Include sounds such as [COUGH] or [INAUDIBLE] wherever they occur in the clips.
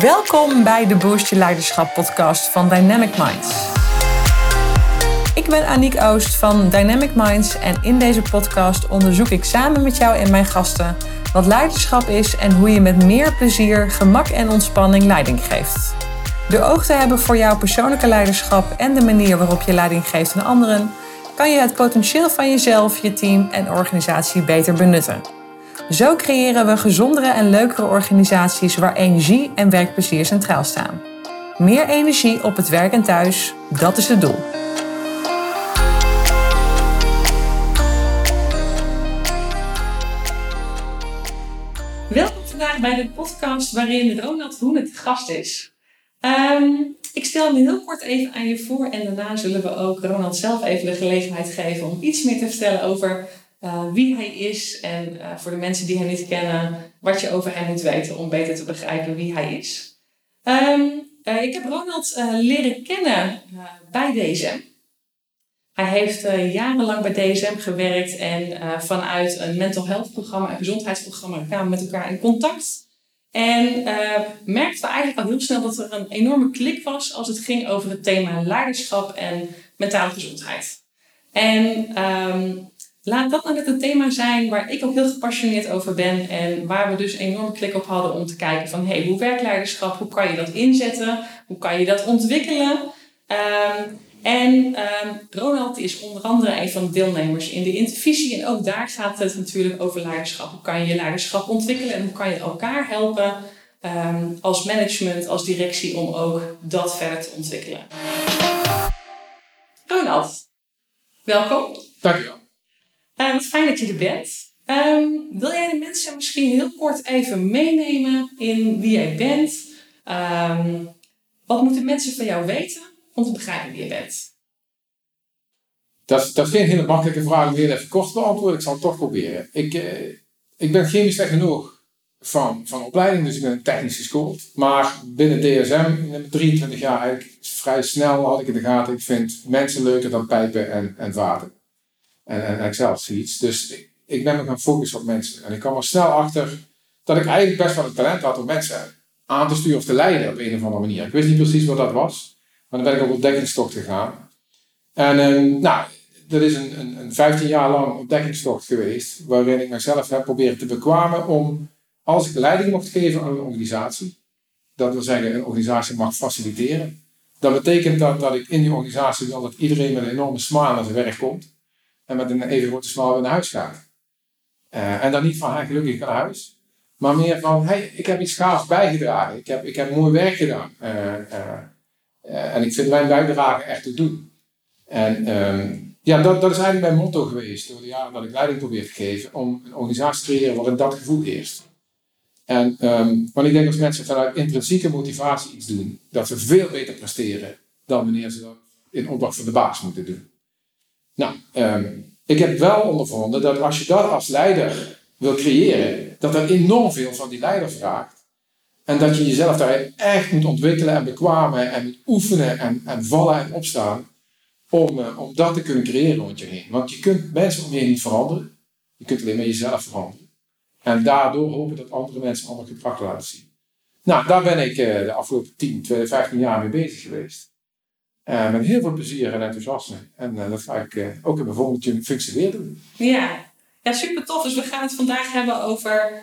Welkom bij de Boost Je Leiderschap podcast van Dynamic Minds. Ik ben Aniek Oost van Dynamic Minds en in deze podcast onderzoek ik samen met jou en mijn gasten wat leiderschap is en hoe je met meer plezier, gemak en ontspanning leiding geeft. Door oog te hebben voor jouw persoonlijke leiderschap en de manier waarop je leiding geeft aan anderen, kan je het potentieel van jezelf, je team en organisatie beter benutten. Zo creëren we gezondere en leukere organisaties waar energie en werkplezier centraal staan. Meer energie op het werk en thuis, dat is het doel. Welkom vandaag bij de podcast waarin Ronald Hoen het gast is. Ehm, ik stel me heel kort even aan je voor en daarna zullen we ook Ronald zelf even de gelegenheid geven om iets meer te vertellen over uh, wie hij is en uh, voor de mensen die hem niet kennen, wat je over hem moet weten om beter te begrijpen wie hij is. Um, uh, ik heb Ronald leren kennen bij DSM. Hij heeft jarenlang bij DSM gewerkt en vanuit een mental health programma, een gezondheidsprogramma, kwamen we met elkaar in contact. En merkten we eigenlijk al heel snel dat er een enorme klik was als het ging over het thema leiderschap en mentale gezondheid. En um, Laat dat nou net het thema zijn waar ik ook heel gepassioneerd over ben en waar we dus een enorme klik op hadden om te kijken van hey, hoe werkt leiderschap, hoe kan je dat inzetten, hoe kan je dat ontwikkelen. Um, en um, Ronald is onder andere een van de deelnemers in de intervisie en ook daar gaat het natuurlijk over leiderschap. Hoe kan je je leiderschap ontwikkelen en hoe kan je elkaar helpen um, als management, als directie om ook dat verder te ontwikkelen. Ronald, welkom. Dankjewel. Wat fijn dat je er bent. Um, wil jij de mensen misschien heel kort even meenemen in wie jij bent? Um, wat moeten mensen van jou weten om te begrijpen wie je bent? Dat dat is geen hele makkelijke vraag om heel even kort te beantwoorden. Ik zal het toch proberen. Ik, uh, ik ben chemisch technoloog van, van opleiding, dus ik ben technisch geschoold. Maar binnen DSM, in 23 jaar eigenlijk, vrij snel had ik in de gaten, ik vind mensen leuker dan pijpen en, en vaten en, en Excel sheets. Dus ik, ben me gaan focussen op mensen. En ik kwam er snel achter dat ik eigenlijk best wel het talent had om mensen aan te sturen of te leiden op een of andere manier. Ik wist niet precies wat dat was, maar dan ben ik op ontdekkingstocht gegaan. En um, nou, dat is een, een, een 15 jaar lang ontdekkingstocht geweest, waarin ik mezelf heb proberen te bekwamen om, als ik leiding mocht geven aan een organisatie, dat wil zeggen een organisatie mag faciliteren. Dat betekent dat, dat ik in die organisatie wil dat iedereen met een enorme smile naar zijn werk komt en met een even grote weer naar huis gaat. Uh, en dan niet van, hey, gelukkig naar huis. Maar meer van, hey, ik heb iets gaafs bijgedragen. Ik heb, ik heb mooi werk gedaan. Uh, uh, en ik vind mijn bijdrage echt te doen. En um, ja, dat, dat is eigenlijk mijn motto geweest door de jaren dat ik leiding probeer te geven. Om een organisatie te creëren waarin dat gevoel eerst. En um, want ik denk als mensen vanuit intrinsieke motivatie iets doen, dat ze veel beter presteren dan wanneer ze dat in opdracht van de baas moeten doen. Nou, um, ik heb wel ondervonden dat als je dat als leider wil creëren, dat er enorm veel van die leider vraagt. En dat je jezelf daarin echt moet ontwikkelen en bekwamen en moet oefenen en, en vallen en opstaan om, uh, om dat te kunnen creëren rond je heen. Want je kunt mensen om je heen niet veranderen. Je kunt alleen maar jezelf veranderen. En daardoor hopen dat andere mensen ander gedrag laten zien. Nou, daar ben ik uh, de afgelopen 10, 12, 15 jaar mee bezig geweest. Uh, met heel veel plezier en enthousiasme. En uh, dat ga ik uh, ook in mijn volgende functie weer doen. Ja. ja, super tof. Dus we gaan het vandaag hebben over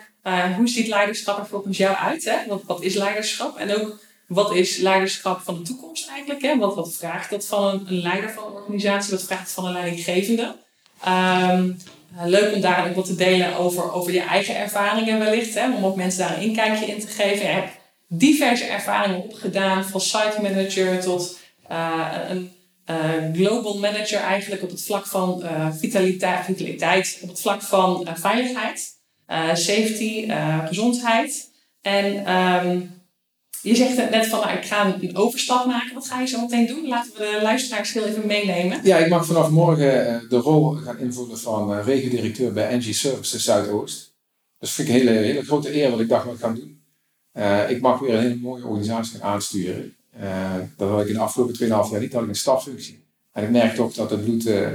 hoe ziet leiderschap er volgens jou uit? Hè? Wat, wat is leiderschap? En ook wat is leiderschap van de toekomst eigenlijk? Hè? Wat, vraagt dat van een, leider van een organisatie? Wat vraagt het van een leidinggevende? Um, leuk om daar ook wat te delen over, over je eigen ervaringen wellicht. Hè? Om ook mensen daar een inkijkje in te geven. Je hebt diverse ervaringen opgedaan. Van site manager tot een uh, global manager eigenlijk op het vlak van uh, vitaliteit, op het vlak van veiligheid, safety, gezondheid. En um, je zegt net van, nou, ik ga een overstap maken. Wat ga je zo meteen doen? Laten we de luisteraars heel even meenemen. Ja, ik mag vanaf morgen de rol gaan invullen van regiodirecteur bij NG Services Zuidoost. Dat vind ik een hele, grote eer wat ik dacht wat ik doen. ik mag weer een hele mooie organisatie gaan aansturen. Uh, dat had ik in de afgelopen 2,5 jaar niet, had ik een staffunctie. En ik merk toch dat het bloed uh,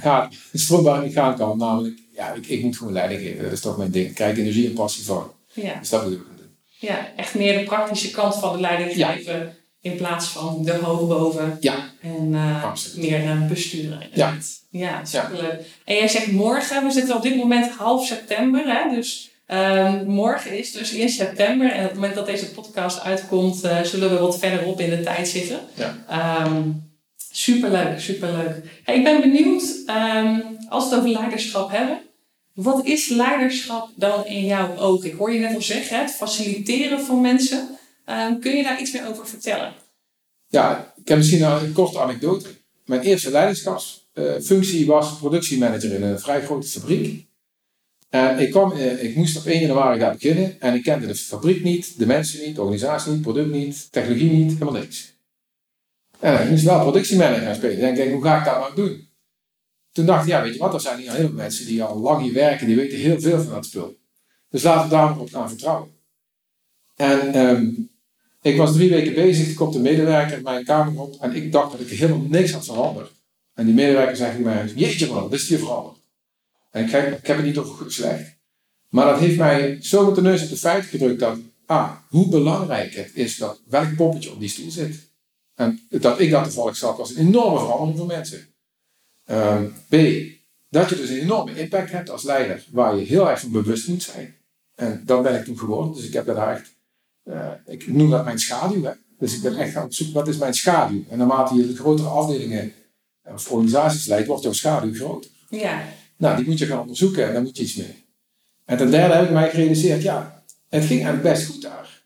gaat, [LAUGHS] stroombaar niet gaan kan. Namelijk, ja, ik, ik moet gewoon leiding geven. Dat is toch mijn ding. Ik krijg energie en passie van. Ja. Dus dat moeten we gaan doen. Ja, echt meer de praktische kant van de leiding geven. In plaats van de hoog boven. Ja. En uh, meer naar besturen. Ja. Ja, superleuk. En jij zegt morgen, we zitten op dit moment half september. Hè? Dus uh, morgen is dus in september. En op het moment dat deze podcast uitkomt, uh, zullen we wat verderop in de tijd zitten. Ja. Um, superleuk, superleuk. Hey, ik ben benieuwd, um, als we het over leiderschap hebben. Wat is leiderschap dan in jouw ogen? Ik hoor je net al zeggen, het faciliteren van mensen. Kun je daar iets meer over vertellen? Ja, ik heb misschien een korte anekdote. Mijn eerste leiderschapsfunctie was productiemanager in een vrij grote fabriek. En ik, kwam, ik moest op 1 januari daar beginnen en ik kende de fabriek niet, de mensen niet, de organisatie niet, product niet, technologie niet, helemaal niks. En ik moest wel productiemanager gaan spelen. En ik denk, hoe ga ik dat nou doen? Toen dacht ik, ja, weet je wat, er zijn hier heel veel mensen die al lang hier werken, die weten heel veel van dat spul. Dus laten we daarop gaan vertrouwen. En um, ik was drie weken bezig, er komt een medewerker mijn kamer op en ik dacht dat ik helemaal niks had veranderd. En die medewerker zei tegen mij, jeetje man, wat is hier veranderd? En ik, ik heb het niet over slecht. Maar dat heeft mij zo met de neus op de feiten gedrukt dat, ah, hoe belangrijk het is dat welk poppetje op die stoel zit. En dat ik dat toevallig zat, was een enorme verandering voor mensen. Um, B, dat je dus een enorme impact hebt als leider, waar je heel erg van bewust moet zijn. En dat ben ik toen geworden, dus ik heb daar echt, uh, ik noem dat mijn schaduw. Hè? Dus ik ben echt aan het zoeken, wat is mijn schaduw? En naarmate je de grotere afdelingen of organisaties leidt, wordt jouw schaduw groter. Ja. Nou, die moet je gaan onderzoeken en daar moet je iets mee. En ten derde heb ik mij gerealiseerd, ja, het ging eigenlijk best goed daar.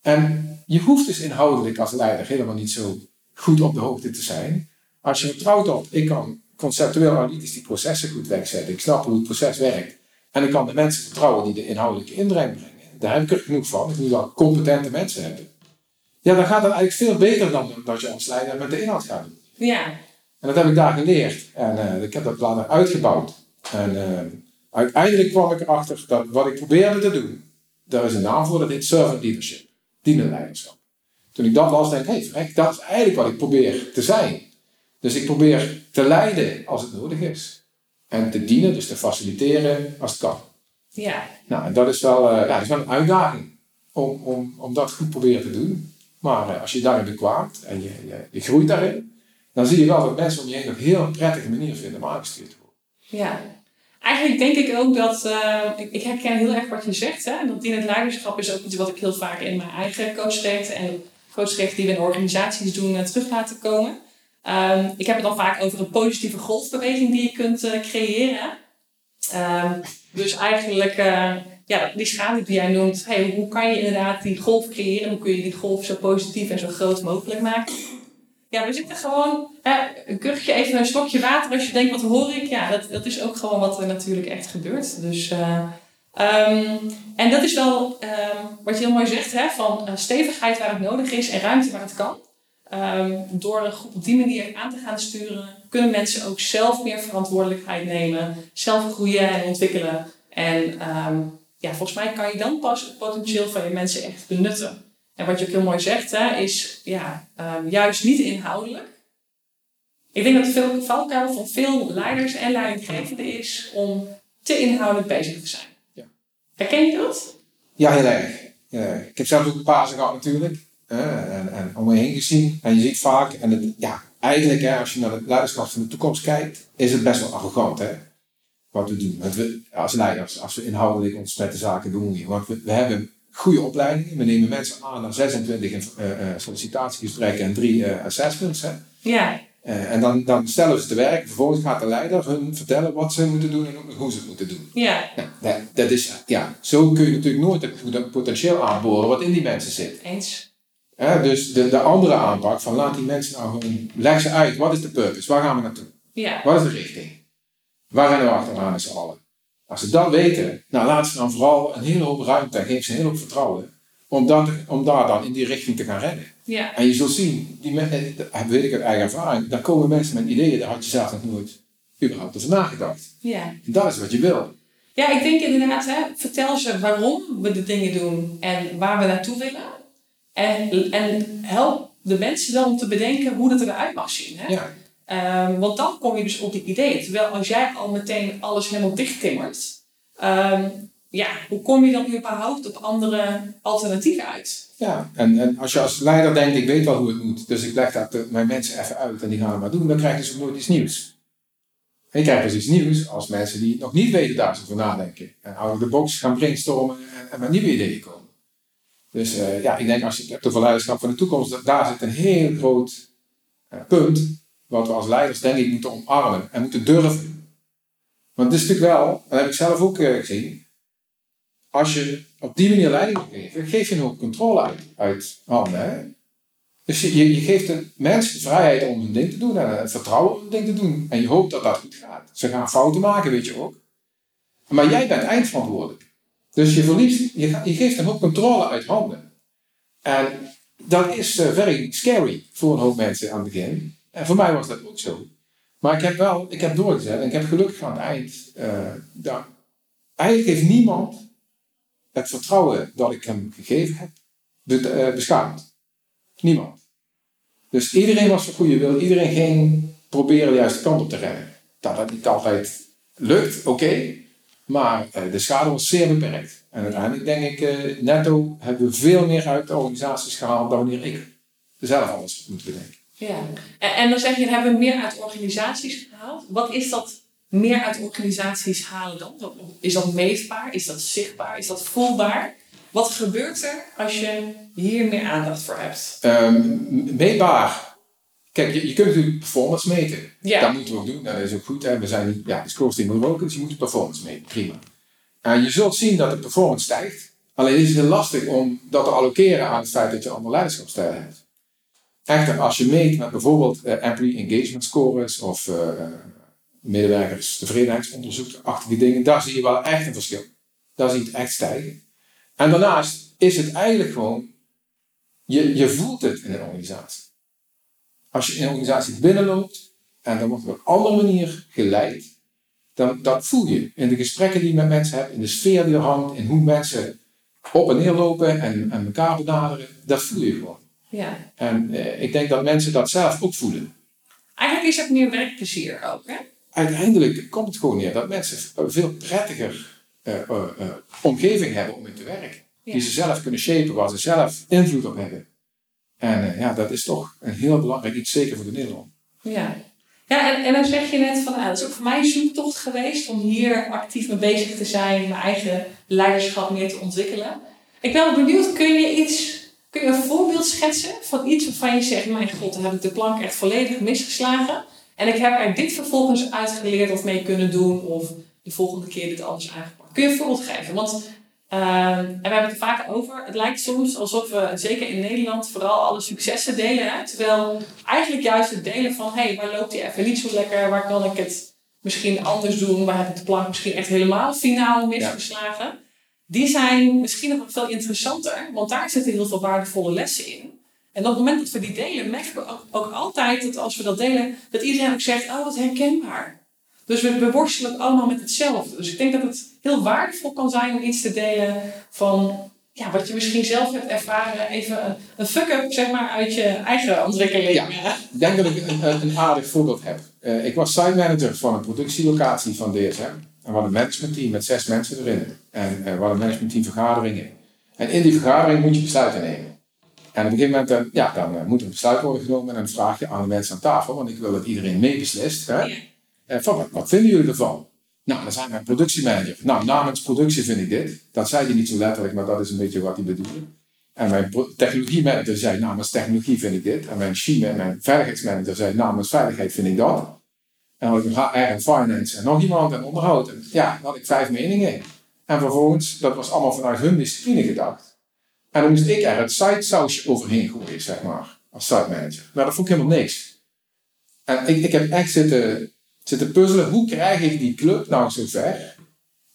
En je hoeft dus inhoudelijk als leider helemaal niet zo goed op de hoogte te zijn. Als je vertrouwt op, ik kan conceptueel analytisch die processen goed wegzetten. Ik snap hoe het proces werkt. En ik kan de mensen vertrouwen die de inhoudelijke inbreng brengen. Daar heb ik er genoeg van. Ik moet wel competente mensen hebben. Ja, dan gaat het eigenlijk veel beter dan dat je als leider met de inhoud gaat doen. Ja. En dat heb ik daar geleerd. En uh, ik heb dat later uitgebouwd. En uh, uiteindelijk kwam ik erachter dat wat ik probeerde te doen, daar is een naam voor, dat heet servant leadership. Dienenleiderschap. Toen ik dat las, denk ik, hé, hey, dat is eigenlijk wat ik probeer te zijn. Dus ik probeer te leiden als het nodig is. En te dienen, dus te faciliteren als het kan. Ja. Nou, en dat is wel, uh, ja, is wel een uitdaging om, om, om dat goed proberen te doen. Maar als je daarin bekwaamt en je, je, je, groeit daarin, dan zie je wel dat mensen om je heen op een heel prettige manier vinden om aangestuurd te worden. Ja. Eigenlijk denk ik ook dat, uh, ik, ik, herken heel erg wat je zegt. Hè? Dat in het leiderschap is ook iets wat ik heel vaak in mijn eigen coachtrajecten en coachtrajecten die we in organisaties doen terug laten komen. Um, ik heb het dan vaak over een positieve golfbeweging die je kunt uh, creëren. Um, dus eigenlijk, ja, die schaduw die jij noemt, hey, hoe kan je inderdaad die golf creëren? Hoe kun je die golf zo positief en zo groot mogelijk maken? Ja, we zitten gewoon, een kuchje, even een stokje water als je denkt, wat hoor ik? Ja, dat, dat is ook gewoon wat er natuurlijk echt gebeurt. Dus, um, en dat is wel wat je heel mooi zegt, hè, van stevigheid waar het nodig is en ruimte waar het kan. Um, door een groep op die manier aan te gaan sturen, kunnen mensen ook zelf meer verantwoordelijkheid nemen, zelf groeien en ontwikkelen. En ja, volgens mij kan je dan pas het potentieel van je mensen echt benutten. En wat je ook heel mooi zegt, hè, is ja, um, juist niet inhoudelijk. Ik denk dat veel valkuil van veel leiders en leidinggevenden is om te inhoudelijk bezig te zijn. Ja. Herken je dat? Ja, heel erg. Ja, ik heb zelf ook een paar gehad natuurlijk en, en om me heen gezien. En je ziet vaak, en het, ja, eigenlijk hè, als je naar het leiderschap van de toekomst kijkt, is het best wel arrogant hè, wat we doen. we, als leiders, als we inhoudelijk ons met de zaken doen. Want we, we hebben goede opleidingen. We nemen mensen aan naar 26 uh, uh, sollicitatiegesprekken en drie uh, assessments. Hè. Ja. en dan, dan stellen we ze te werk. Vervolgens gaat de leider hun vertellen wat ze moeten doen en ook hoe ze het moeten doen. Ja. dat, dat is, ja, zo kun je natuurlijk nooit het potentieel aanboren wat in die mensen zit. Eens dus de, de andere aanpak van laat die mensen nou gewoon, leg ze uit, wat is de purpose, waar gaan we naartoe? Ja. Wat is de richting? Waar rennen we achteraan met z'n allen? Als ze dat weten, nou laat ze dan vooral een hele hoop ruimte en geef ze een hele hoop vertrouwen. Om, dat, om daar dan in die richting te gaan rennen. Ja. En je zult zien, die, dat weet ik uit eigen ervaring, daar komen mensen met ideeën, daar had je zelf nog nooit überhaupt over nagedacht. Ja. Dat is wat je wil. Ja, ik denk inderdaad, hè, vertel ze waarom we de dingen doen en waar we naartoe willen. En, en help de mensen dan om te bedenken hoe dat eruit mag zien. Hè? Ja. Um, want dan kom je dus op die idee. Terwijl als jij al meteen alles helemaal dichttimmert, um, ja, hoe kom je dan überhaupt op andere alternatieven uit? Ja, en, en als je als leider denkt, ik weet wel hoe het moet, dus ik leg dat de, mijn mensen even uit en die gaan het maar doen, dan krijg je dus nooit iets nieuws. En je krijgt dus iets nieuws als mensen die het nog niet weten daar over nadenken. En out of the box gaan brainstormen en, met nieuwe ideeën komen. Dus uh, ja, ik denk als je het hebt over leiderschap van de toekomst, daar zit een heel groot uh, punt wat we als leiders denk ik moeten omarmen en moeten durven. Want het is natuurlijk wel, en dat heb ik zelf ook uh, gezien, als je op die manier leiding geeft, geef je een hoop controle uit, handen. Dus je, je geeft de mensen de vrijheid om hun ding te doen en het vertrouwen om hun ding te doen. En je hoopt dat dat goed gaat. Ze gaan fouten maken, weet je ook. Maar jij bent eindverantwoordelijk. Dus je verliest, je, geeft een hoop controle uit handen. En dat is uh, very scary voor een hoop mensen aan het begin. En voor mij was dat ook zo. Maar ik heb wel, ik heb doorgezet en ik heb gelukkig aan het eind, uh, dat, eigenlijk heeft niemand het vertrouwen dat ik hem gegeven heb uh, beschaamd. Niemand. Dus iedereen was voor goede wil, iedereen ging proberen de juiste kant op te rennen. Dat dat niet altijd lukt, oké. Maar uh, de schade was zeer beperkt. En uiteindelijk denk ik, netto hebben we veel meer uit de organisaties gehaald dan wanneer ik zelf alles moet bedenken. Ja, en, en dan zeg je, hebben we meer uit organisaties gehaald. Wat is dat meer uit organisaties halen dan? Is dat meetbaar? Is dat zichtbaar? Is dat voelbaar? Wat gebeurt er als je hier meer aandacht voor hebt? Um, meetbaar. Kijk, je, je kunt natuurlijk performance meten. Ja. Dat moeten we ook doen. Dat is ook goed. Hè. We zijn ja, de scoresteen moet ook, dus je moet de performance meten. Prima. En je zult zien dat de performance stijgt. Alleen is het heel lastig om dat te allokeren aan het feit dat je andere leiderschapstijl hebt. Echter, als je meet met bijvoorbeeld uh, employee engagement scores of uh, medewerkers tevredenheidsonderzoek, achter die dingen, daar zie je wel echt een verschil. Daar zie je het echt stijgen. En daarnaast is het eigenlijk gewoon, je, je voelt het in een organisatie. Als je in een organisatie binnenloopt en dan wordt op een andere manier geleid, dan dat voel je in de gesprekken die je met mensen hebt, in de sfeer die er hangt, in hoe mensen op en neer lopen en, en elkaar benaderen, dat voel je gewoon. Ja. En eh, ik denk dat mensen dat zelf ook voelen. Eigenlijk is het meer werkplezier ook, hè? Uiteindelijk komt het gewoon neer dat mensen veel prettiger uh, uh, omgeving hebben om in te werken. Die ze zelf kunnen shapen, waar ze zelf invloed op hebben. En ja, dat is toch een heel belangrijk iets, zeker voor de Nederland. Ja, ja en, en dan zeg je net van, ah, dat is ook voor mij een zoektocht geweest om hier actief mee bezig te zijn, mijn eigen leiderschap meer te ontwikkelen. Ik ben benieuwd, kun je iets, kun je een voorbeeld schetsen van iets waarvan je zegt, mijn god, dan heb ik de plank echt volledig misgeslagen. En ik heb er dit vervolgens uitgeleerd of mee kunnen doen of de volgende keer dit anders aangepakt. Kun je een voorbeeld geven? Want, uh, en we hebben het er vaak over, het lijkt soms alsof we, zeker in Nederland, vooral alle successen delen. Hè? Terwijl eigenlijk juist het delen van, hé, hey, waar loopt die even niet zo lekker? Waar kan ik het misschien anders doen? Waar heb ik de plank misschien echt helemaal finaal misgeslagen? Ja. Die zijn misschien nog veel interessanter, want daar zitten heel veel waardevolle lessen in. En op het moment dat we die delen, merken we ook, altijd dat als we dat delen, dat iedereen ook zegt, oh wat herkenbaar. Dus we, we worstelen allemaal met hetzelfde. Dus ik denk dat het heel waardevol kan zijn om iets te delen van ja, wat je misschien zelf hebt ervaren. Even een, fuck-up zeg maar, uit je eigen ontwikkeling. Ja, ik denk dat ik een, een aardig voorbeeld heb. Uh, ik was site manager van een productielocatie van DSM. En we hadden een managementteam met zes mensen erin. En uh, we hadden een managementteam vergaderingen. En in die vergadering moet je besluiten nemen. En op een gegeven moment, uh, ja, dan uh, moet er een besluit worden genomen en dan vraag je aan de mensen aan tafel, want ik wil dat iedereen meebeslist. Hè? Ja. Van, wat, wat, vinden jullie ervan? Nou, dan zei mijn productiemanager. Nou, namens productie vind ik dit. Dat zei hij niet zo letterlijk, maar dat is een beetje wat hij bedoelde. En mijn technologiemanager zei namens technologie vind ik dit. En mijn mijn veiligheidsmanager zei namens veiligheid vind ik dat. En had ik nog en finance en nog iemand en onderhoud. En ja, dan had ik vijf meningen. En vervolgens, dat was allemaal vanuit hun discipline gedacht. En dan moest ik er het site sausje overheen gooien, zeg maar, als site manager. Maar dat vond ik helemaal niks. En ik, ik heb echt zitten, zitten puzzelen, hoe krijg ik die club nou zover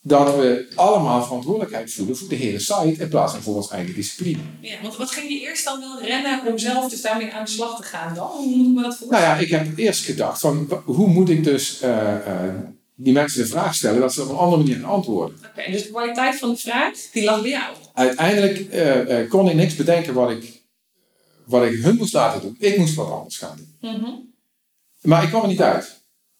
dat we allemaal verantwoordelijkheid voelen voor de hele site in plaats van voor ons eigen discipline. Ja, want wat ging je eerst dan wel rennen om zelf dus daarmee aan de slag te gaan dan? Hoe moet ik me dat voorstellen? Nou ja, ik heb eerst gedacht van hoe moet ik dus uh, uh, die mensen de vraag stellen dat ze op een andere manier gaan antwoorden. Oké, dus de kwaliteit van de vraag, die lag bij jou? Uiteindelijk uh, kon ik niks bedenken wat ik, wat ik hun moest laten doen. Ik moest wat anders gaan doen. Mm -hmm. Maar ik kwam er niet uit.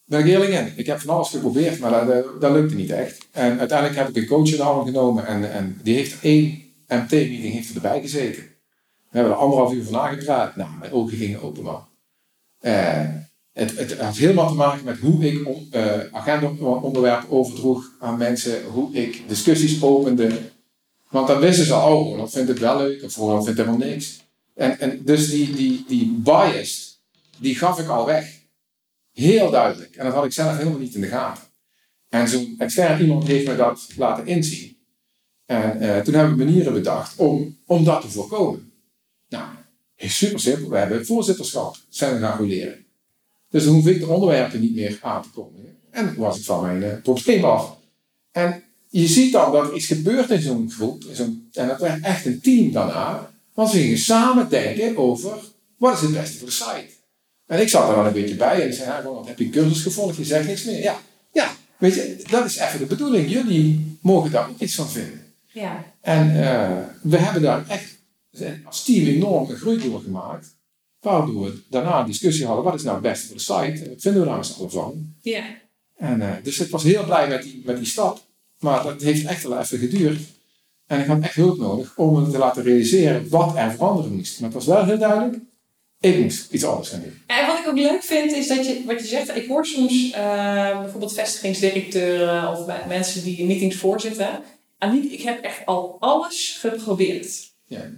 Ben ik eerlijk in. Ik heb van alles geprobeerd, maar dat, dat, dat lukte niet echt. En uiteindelijk heb ik een coach in de hand genomen en, en die heeft één MT-meeting erbij gezeten. We hebben er anderhalf uur van nagepraat. Nou, mijn ogen gingen open, man. Uh, het, het had helemaal te maken met hoe ik uh, agenda-onderwerpen overdroeg aan mensen, hoe ik discussies opende. Want dan wisten ze al, oh, dan vindt het wel leuk, of dan vindt het helemaal niks. En, en dus die, die, die bias, die gaf ik al weg. Heel duidelijk. En dat had ik zelf helemaal niet in de gaten. En zo'n extern iemand heeft me dat laten inzien. En uh, toen hebben we manieren bedacht om, om dat te voorkomen. Nou, super simpel. We hebben voorzitterschap zijn gaan roleren. Dus dan hoef ik de onderwerpen niet meer aan te komen. En was het van mijn uh, probleem af. En je ziet dan dat er iets gebeurt in zo'n groep. En dat werd echt een team daarna. Want ze gingen samen denken over wat is het beste voor de site. En ik zat er wel een beetje bij en ik zei, ja, heb je cursus gevolgd? Je zegt niks meer. Ja, ja, weet je, dat is even de bedoeling. Jullie mogen daar ook iets van vinden. Ja. En uh, we hebben daar echt als team enorm een groei door gemaakt. Waardoor we daarna een discussie hadden, wat is nou het beste voor de site? En wat vinden we daar eens van? Ja. En, uh, dus ik was heel blij met die, met die stap. Maar dat heeft echt wel even geduurd. En ik had echt hulp nodig om me te laten realiseren wat er veranderen moest. Maar het was wel heel duidelijk, ik moest iets anders gaan doen. En wat ik ook leuk vind, is dat je, wat je zegt, ik hoor soms uh, bijvoorbeeld vestigingsdirecteuren of mensen die meetings voorzitten. Aniek, ik heb echt al alles geprobeerd. Ja.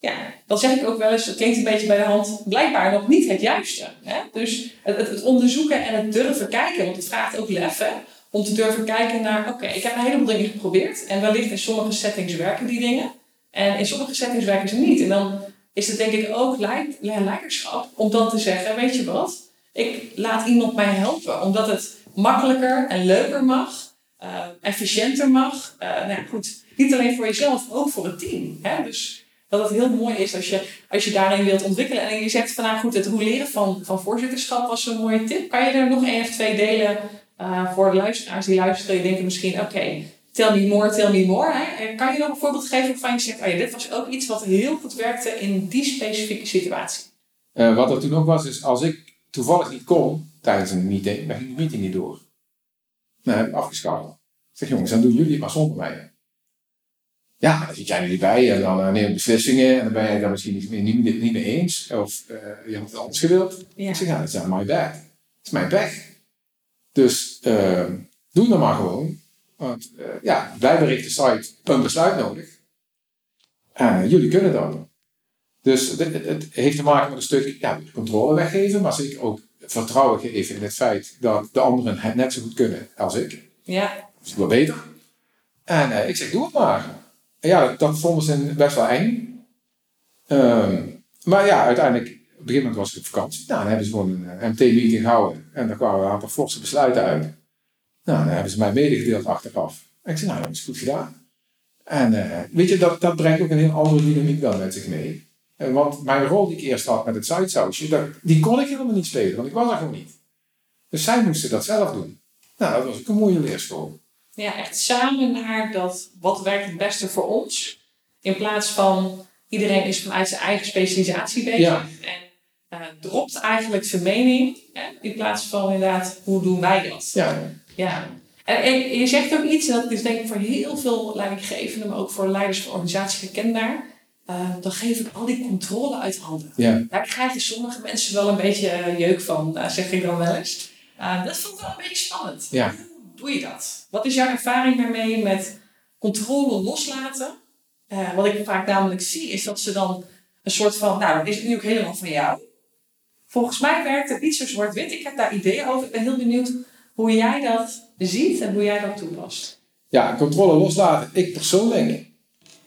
Ja, dan zeg ik ook wel eens, het klinkt een beetje bij de hand, blijkbaar nog niet het juiste. Hè? Dus het, het, onderzoeken en het durven kijken, want het vraagt ook lef, hè? om te durven kijken naar, oké, ik heb een heleboel dingen geprobeerd en wellicht in sommige settings werken die dingen en in sommige settings werken ze niet. En dan is het denk ik ook leiderschap om dan te zeggen, weet je wat, ik laat iemand mij helpen, omdat het makkelijker en leuker mag, uh, efficiënter mag. Uh, nou ja, goed, niet alleen voor jezelf, ook voor het team. Hè? Dus dat het heel mooi is als je, als je daarin wilt ontwikkelen. En je zegt van nou goed, het roleren van, van voorzitterschap was een mooie tip. Kan je er nog één of twee delen uh, voor de luisteraars die luisteren? Die denken misschien, oké, tell me more, tell me more. Hè? Kan je nog een voorbeeld geven waarvan je zegt, oh ja, dit was ook iets wat heel goed werkte in die specifieke situatie? Uh, wat er toen ook was, is als ik toevallig niet kon tijdens een meeting, dan ging de meeting niet door. Dan heb ik afgeschakeld. Ik zeg jongens, dan doen jullie het maar zonder mij. Ja, dan zit jij er niet bij en dan uh, neem je beslissingen en dan ben je het daar misschien niet, niet, niet mee eens. Of uh, je hebt het anders gewild. Ja. Ik zeg, ja, dat is my bad. Dat is mijn pech. Dus uh, doe dan maar gewoon. Want uh, ja, heeft de site een besluit nodig. En jullie kunnen dat. Dus het, het, het, heeft te maken met een stuk ja, controle weggeven, maar zeker ook vertrouwen geven in het feit dat de anderen het net zo goed kunnen als ik. Ja. Dus wel beter. En ik zeg, doe het maar ja, dat vonden ze best wel eng. Um, maar ja, uiteindelijk, op een gegeven moment was ik op vakantie. Nou, dan hebben ze gewoon een eh, MT-meeting gehouden. En daar kwamen een aantal forse besluiten uit. Nou, dan hebben ze mij medegedeeld achteraf. En ik zei, nou, dat is goed gedaan. En uh, weet je, dat, dat brengt ook een heel andere dynamiek wel met zich mee. Uh, want mijn rol die ik eerst had met het Zuidsausje, die kon ik helemaal niet spelen, want ik was er gewoon niet. Dus zij moesten dat zelf doen. Nou, dat was ook een mooie leerschool ja, echt samen naar dat wat werkt het beste voor ons. In plaats van iedereen is vanuit zijn eigen specialisatie bezig. En uh, dropt eigenlijk zijn mening. in plaats van inderdaad, hoe doen wij dat? Ja. ja. En, je zegt ook iets, en dat is denk ik voor heel veel leidinggevenden, maar ook voor leiders van organisaties herkenbaar. Uh, dan geef ik al die controle uit handen. Ja. Daar krijgen sommige mensen wel een beetje uh, jeuk van, zeg ik dan wel eens. dat voelt wel een beetje spannend. Ja doe je dat? Wat is jouw ervaring daarmee met controle loslaten? Uh, wat ik vaak namelijk zie, is dat ze dan een soort van, nou, dan is nu ook helemaal van jou. Volgens mij werkt het niet zo zwart-wit. Ik heb daar ideeën over. Ik ben heel benieuwd hoe jij dat ziet en hoe jij dat toepast. Ja, controle loslaten. Ik persoonlijk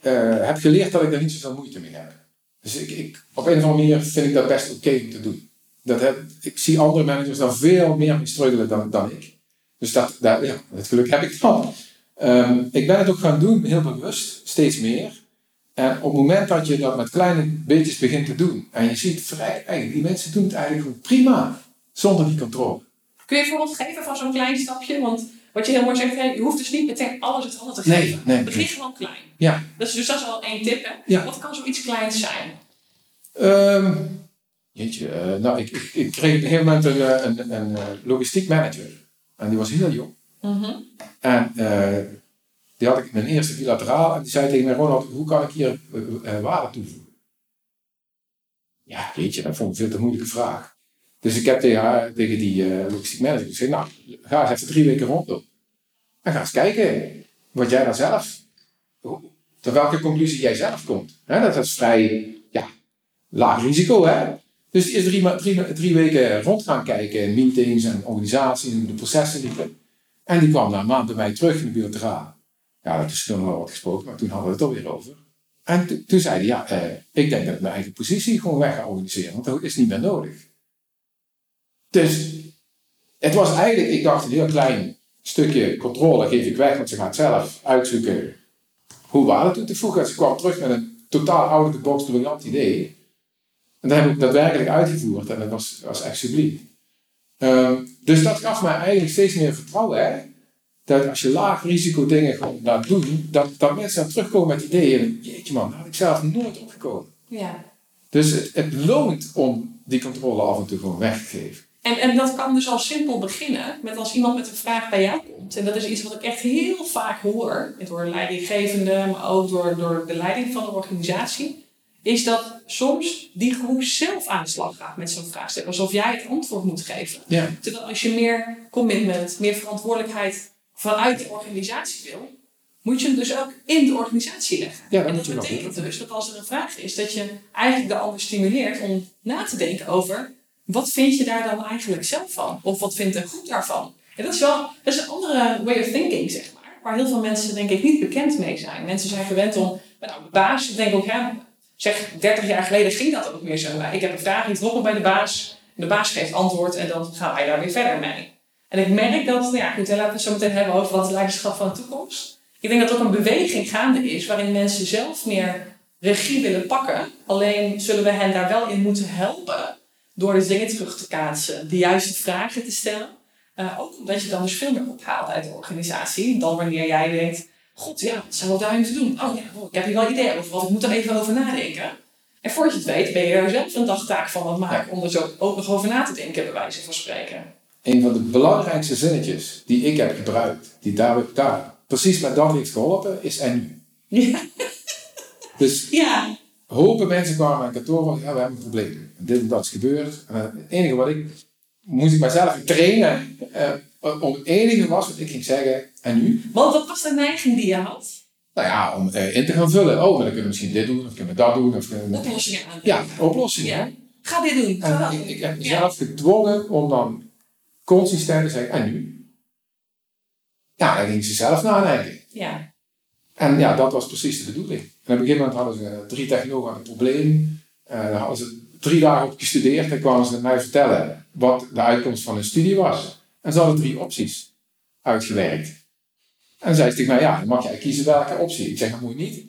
uh, heb geleerd dat ik daar niet zoveel moeite mee heb. Dus ik, ik, op een of andere manier vind ik dat best oké om te doen. Dat heb, ik zie andere managers daar veel meer mee struggelen dan, dan ik. Dus dat, dat, ja, dat geluk heb ik. Um, ik ben het ook gaan doen, heel bewust, steeds meer. En op het moment dat je dat met kleine beetjes begint te doen, en je ziet, vrij, hey, die mensen doen het eigenlijk goed prima, zonder die controle. Kun je een voorbeeld geven van zo'n klein stapje? Want wat je heel mooi zegt, je hoeft dus niet meteen alles het handen te geven. Nee, nee, Begin gewoon klein. Ja. Dus, dus dat is al één tip. Hè? Ja. Wat kan zoiets kleins zijn? Um, Jeetje, uh, nou, ik, ik, ik, kreeg op een gegeven moment een, uh, een, een, een logistiek manager. En die was heel jong. Mhm. En uh, die had ik mijn eerste bilateraal. En die zei tegen mij, Ronald, hoe kan ik hier waarde toevoegen? Ja, jeetje, dat vond ik veel te moeilijke vraag. Dus ik heb tegen, die logistiek manager gezegd, nou, ga eens even drie weken rondlopen. En ga eens kijken wat jij dan zelf, tot welke conclusie jij zelf komt. Dat is vrij ja, laag risico. Hè? Dus die is drie, drie, drie weken rond gaan kijken in meetings en organisaties en de processen. Die, en die kwam na een maand bij mij terug in de bilateraal. Ja, dat is toen wel wat gesproken, maar toen hadden we het toch weer over. En toen zei hij, ja, eh, ik denk dat ik mijn eigen positie gewoon weg ga organiseren, want dat is niet meer nodig. Dus het was eigenlijk, ik dacht, een heel klein stukje controle geef ik weg, want ze gaat zelf uitzoeken hoe waarde toe te voegen. Ze kwam terug met een totaal out of the box briljant idee. En dat heb ik daadwerkelijk uitgevoerd en dat was, echt subliem. Um, dus dat gaf mij eigenlijk steeds meer vertrouwen. Hè? Dat als je laag risico dingen gewoon laat doen, dat, dat mensen dan terugkomen met ideeën. Jeetje man, daar had ik zelf nooit opgekomen. Ja. Dus het, het loont om die controle af en toe gewoon weg te geven. En, en dat kan dus al simpel beginnen met als iemand met een vraag bij jou komt. En dat is iets wat ik echt heel vaak hoor, door leidinggevenden, maar ook door, door de leiding van de organisatie. Is dat soms die groep zelf aan de slag gaat met zo'n vraagstuk. Alsof jij het antwoord moet geven. Ja. Terwijl als je meer commitment, meer verantwoordelijkheid vanuit de organisatie wil, moet je hem dus ook in de organisatie leggen. Ja, en dat moet betekent dus dat als er een vraag is, dat je eigenlijk de ander stimuleert om na te denken over wat vind je daar dan eigenlijk zelf van? Of wat vindt een groep daarvan? En dat is wel dat is een andere way of thinking, zeg maar. Waar heel veel mensen denk ik niet bekend mee zijn. Mensen zijn gewend om, nou, de baas, ik denk ook, ja, zeg 30 jaar geleden ging dat ook meer zo. Ik heb een vraag, iets nog bij de baas. De baas geeft antwoord en dan gaan wij daar weer verder mee. En ik merk dat, nou ja, we het zo meteen hebben over wat leiderschap van de toekomst. Ik denk dat ook een beweging gaande is waarin mensen zelf meer regie willen pakken. Alleen zullen we hen daar wel in moeten helpen door de dingen terug te kaatsen, de juiste vragen te stellen. Uh, ook omdat je dan dus veel meer ophaalt uit de organisatie dan wanneer jij denkt: God, ja, wat zou ik daar moeten doen? Oh ja, ik heb hier wel ideeën over wat, ik moet er even over nadenken. En voordat je het weet, ben je er zelf een dagtaak van aan het maken om er zo ook nog over na te denken, bij wijze van spreken. Een van de belangrijkste zinnetjes die ik heb gebruikt, die daar, daar precies met dat heeft geholpen, is en nu. Ja. [LAUGHS] Dus ja hopen mensen kwamen naar kantoor van, ja, we hebben een probleem. Dit en dat is gebeurd. En het enige wat ik, moest ik mezelf trainen, uh, om het enige was wat ik ging zeggen, en nu? Want wat was de neiging die je had? Nou ja, om uh, in te gaan vullen. Oh, dan kunnen we misschien dit doen, of kunnen we dat doen. Of we... Oplossingen aan. Ja, oplossingen. Ja. Ga dit doen. Ga en ik, ik, heb mezelf gedwongen om dan zeggen, en nu? Ja, dan ging ze zelf nadenken. Ja. En ja, dat was precies de bedoeling. En op een gegeven moment hadden ze drie technologen aan het probleem. Uh, daar hadden ze drie dagen op gestudeerd en kwamen ze mij vertellen wat de uitkomst van hun studie was. En ze hadden drie opties uitgewerkt. En zei ze tegen mij, ja, dan mag jij kiezen welke optie. Ik zeg, dat moet je niet.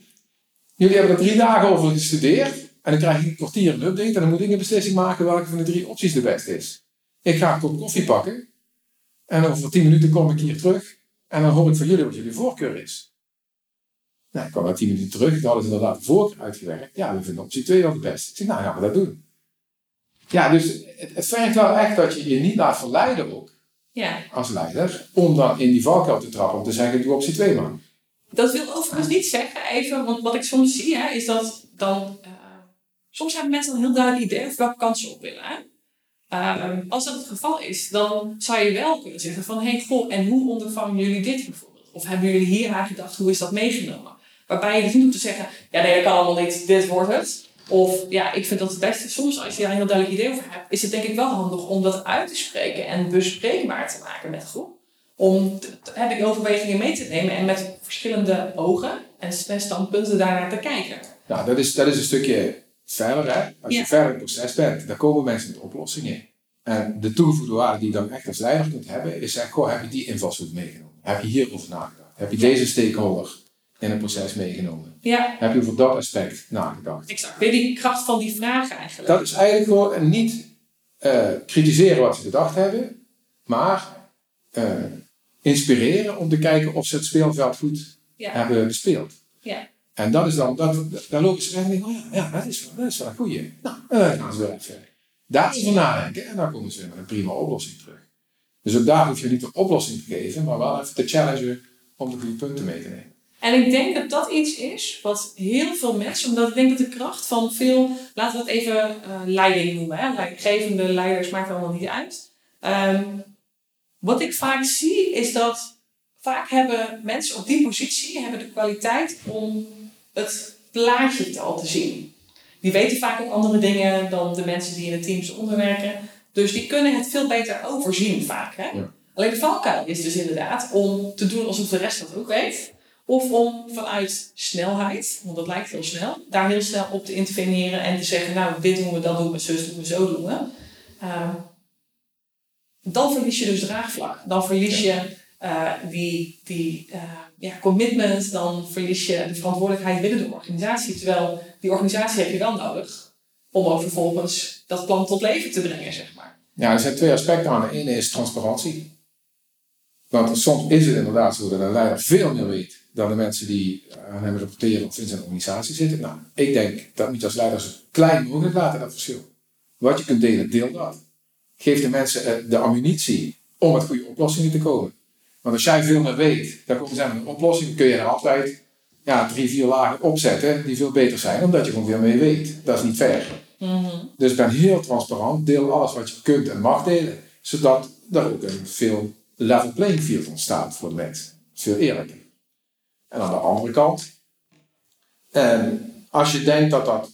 Jullie hebben er drie dagen over gestudeerd en dan krijg ik een kwartier een update en dan moet ik een beslissing maken welke van de drie opties de beste is. Ik ga een kop koffie pakken en over tien minuten kom ik hier terug en dan hoor ik van jullie wat jullie voorkeur is. Nou, ik kwam na tien minuten terug, toen hadden ze inderdaad de voorkeur uitgewerkt. Ja, we vinden optie 2 wel het beste. Ik zeg, nou, gaan we dat doen. Ja, dus het, het vergt wel echt dat je je niet laat verleiden ook. Ja. Als leider. Om dan in die valkuil te trappen. Om te zeggen, doe optie 2 man. Dat wil overigens niet zeggen, even, want wat ik soms zie, hè, is dat dan... Uh, soms hebben mensen een heel duidelijk idee over welke kansen op willen. Hè? Uh, als dat het geval is, dan zou je wel kunnen zeggen van... Hey, goh, en hoe ondervangen jullie dit bijvoorbeeld? Of hebben jullie hier aan gedacht, hoe is dat meegenomen? Waarbij je dus niet hoeft te zeggen, ja nee, dat kan allemaal niet, dit wordt het. Of ja, ik vind dat het beste. Soms als je daar een heel duidelijk idee over hebt, is het denk ik wel handig om dat uit te spreken en bespreekbaar te maken met de groep. Om heb ik overwegingen mee te nemen en met verschillende ogen en standpunten daarnaar te kijken. Ja, dat is, dat is een stukje verder. Hè? Als je verder in het proces bent, dan komen mensen met oplossingen. En de toegevoegde waarde die je dan echt als leider kunt hebben, is zeggen, goh, heb je die invalshoek meegenomen? Heb je hierover nagedacht? Heb je deze stakeholder in het proces meegenomen? Ja. Heb je over dat aspect nagedacht? Exact. Weer die kracht van die vragen eigenlijk. Dat is eigenlijk gewoon niet uh, kritiseren wat ze gedacht hebben, maar uh, inspireren om te kijken of ze het speelveld goed ja. hebben bespeeld. Ja. En dat is dan, dat, daar lopen en denken, oh ja, ja dat, is, dat is wel een goeie. Nou, uh, gaan ze weer even Daarover nadenken en dan komen ze met een prima oplossing terug. Dus ook daar hoef je niet de oplossing te geven, maar wel even te challengen om de goede punten mee te nemen. En ik denk dat dat iets is wat heel veel mensen, omdat ik denk dat de kracht van veel, laten we het even uh, leiding noemen, hè? leidinggevende leiders maakt allemaal niet uit. Ehm, wat ik vaak zie is dat vaak hebben mensen op die positie hebben de kwaliteit om het plaatje al te zien. Die weten vaak ook andere dingen dan de mensen die in de teams onderwerken. Dus die kunnen het veel beter overzien vaak. Hè? Alleen de valkuil is dus inderdaad om te doen alsof de rest dat ook weet. Of om vanuit snelheid, want dat lijkt heel snel, daar heel snel op te interveneren en te zeggen, nou dit doen we, dat doen we, zus doen we, zo doen we. Uh, dan verlies je dus draagvlak. Dan verlies je uh, die, die uh, ja, commitment, dan verlies je de verantwoordelijkheid binnen de organisatie. Terwijl die organisatie heb je wel nodig om ook vervolgens dat plan tot leven te brengen, zeg maar. Ja, er zijn twee aspecten aan. De ene is transparantie. Want soms is het inderdaad zo dat een leider veel meer weet dan de mensen die aan hem rapporteren of in zijn organisatie zitten. Nou, ik denk dat moet je als leider zo klein mogelijk laten, dat verschil. Wat je kunt delen, deel dat. Geef de mensen eh, de ammunitie om met goede oplossingen te komen. Want als jij veel meer weet, dan komen ze met een oplossing, kun je er altijd ja, drie, vier lagen opzetten die veel beter zijn, omdat je gewoon veel meer weet. Dat is niet fair. Mm Dus ben heel transparant, deel alles wat je kunt en mag delen, zodat er ook een veel level playing field ontstaat voor de mensen. Veel eerlijker. En aan de andere kant, ehm, als je denkt dat dat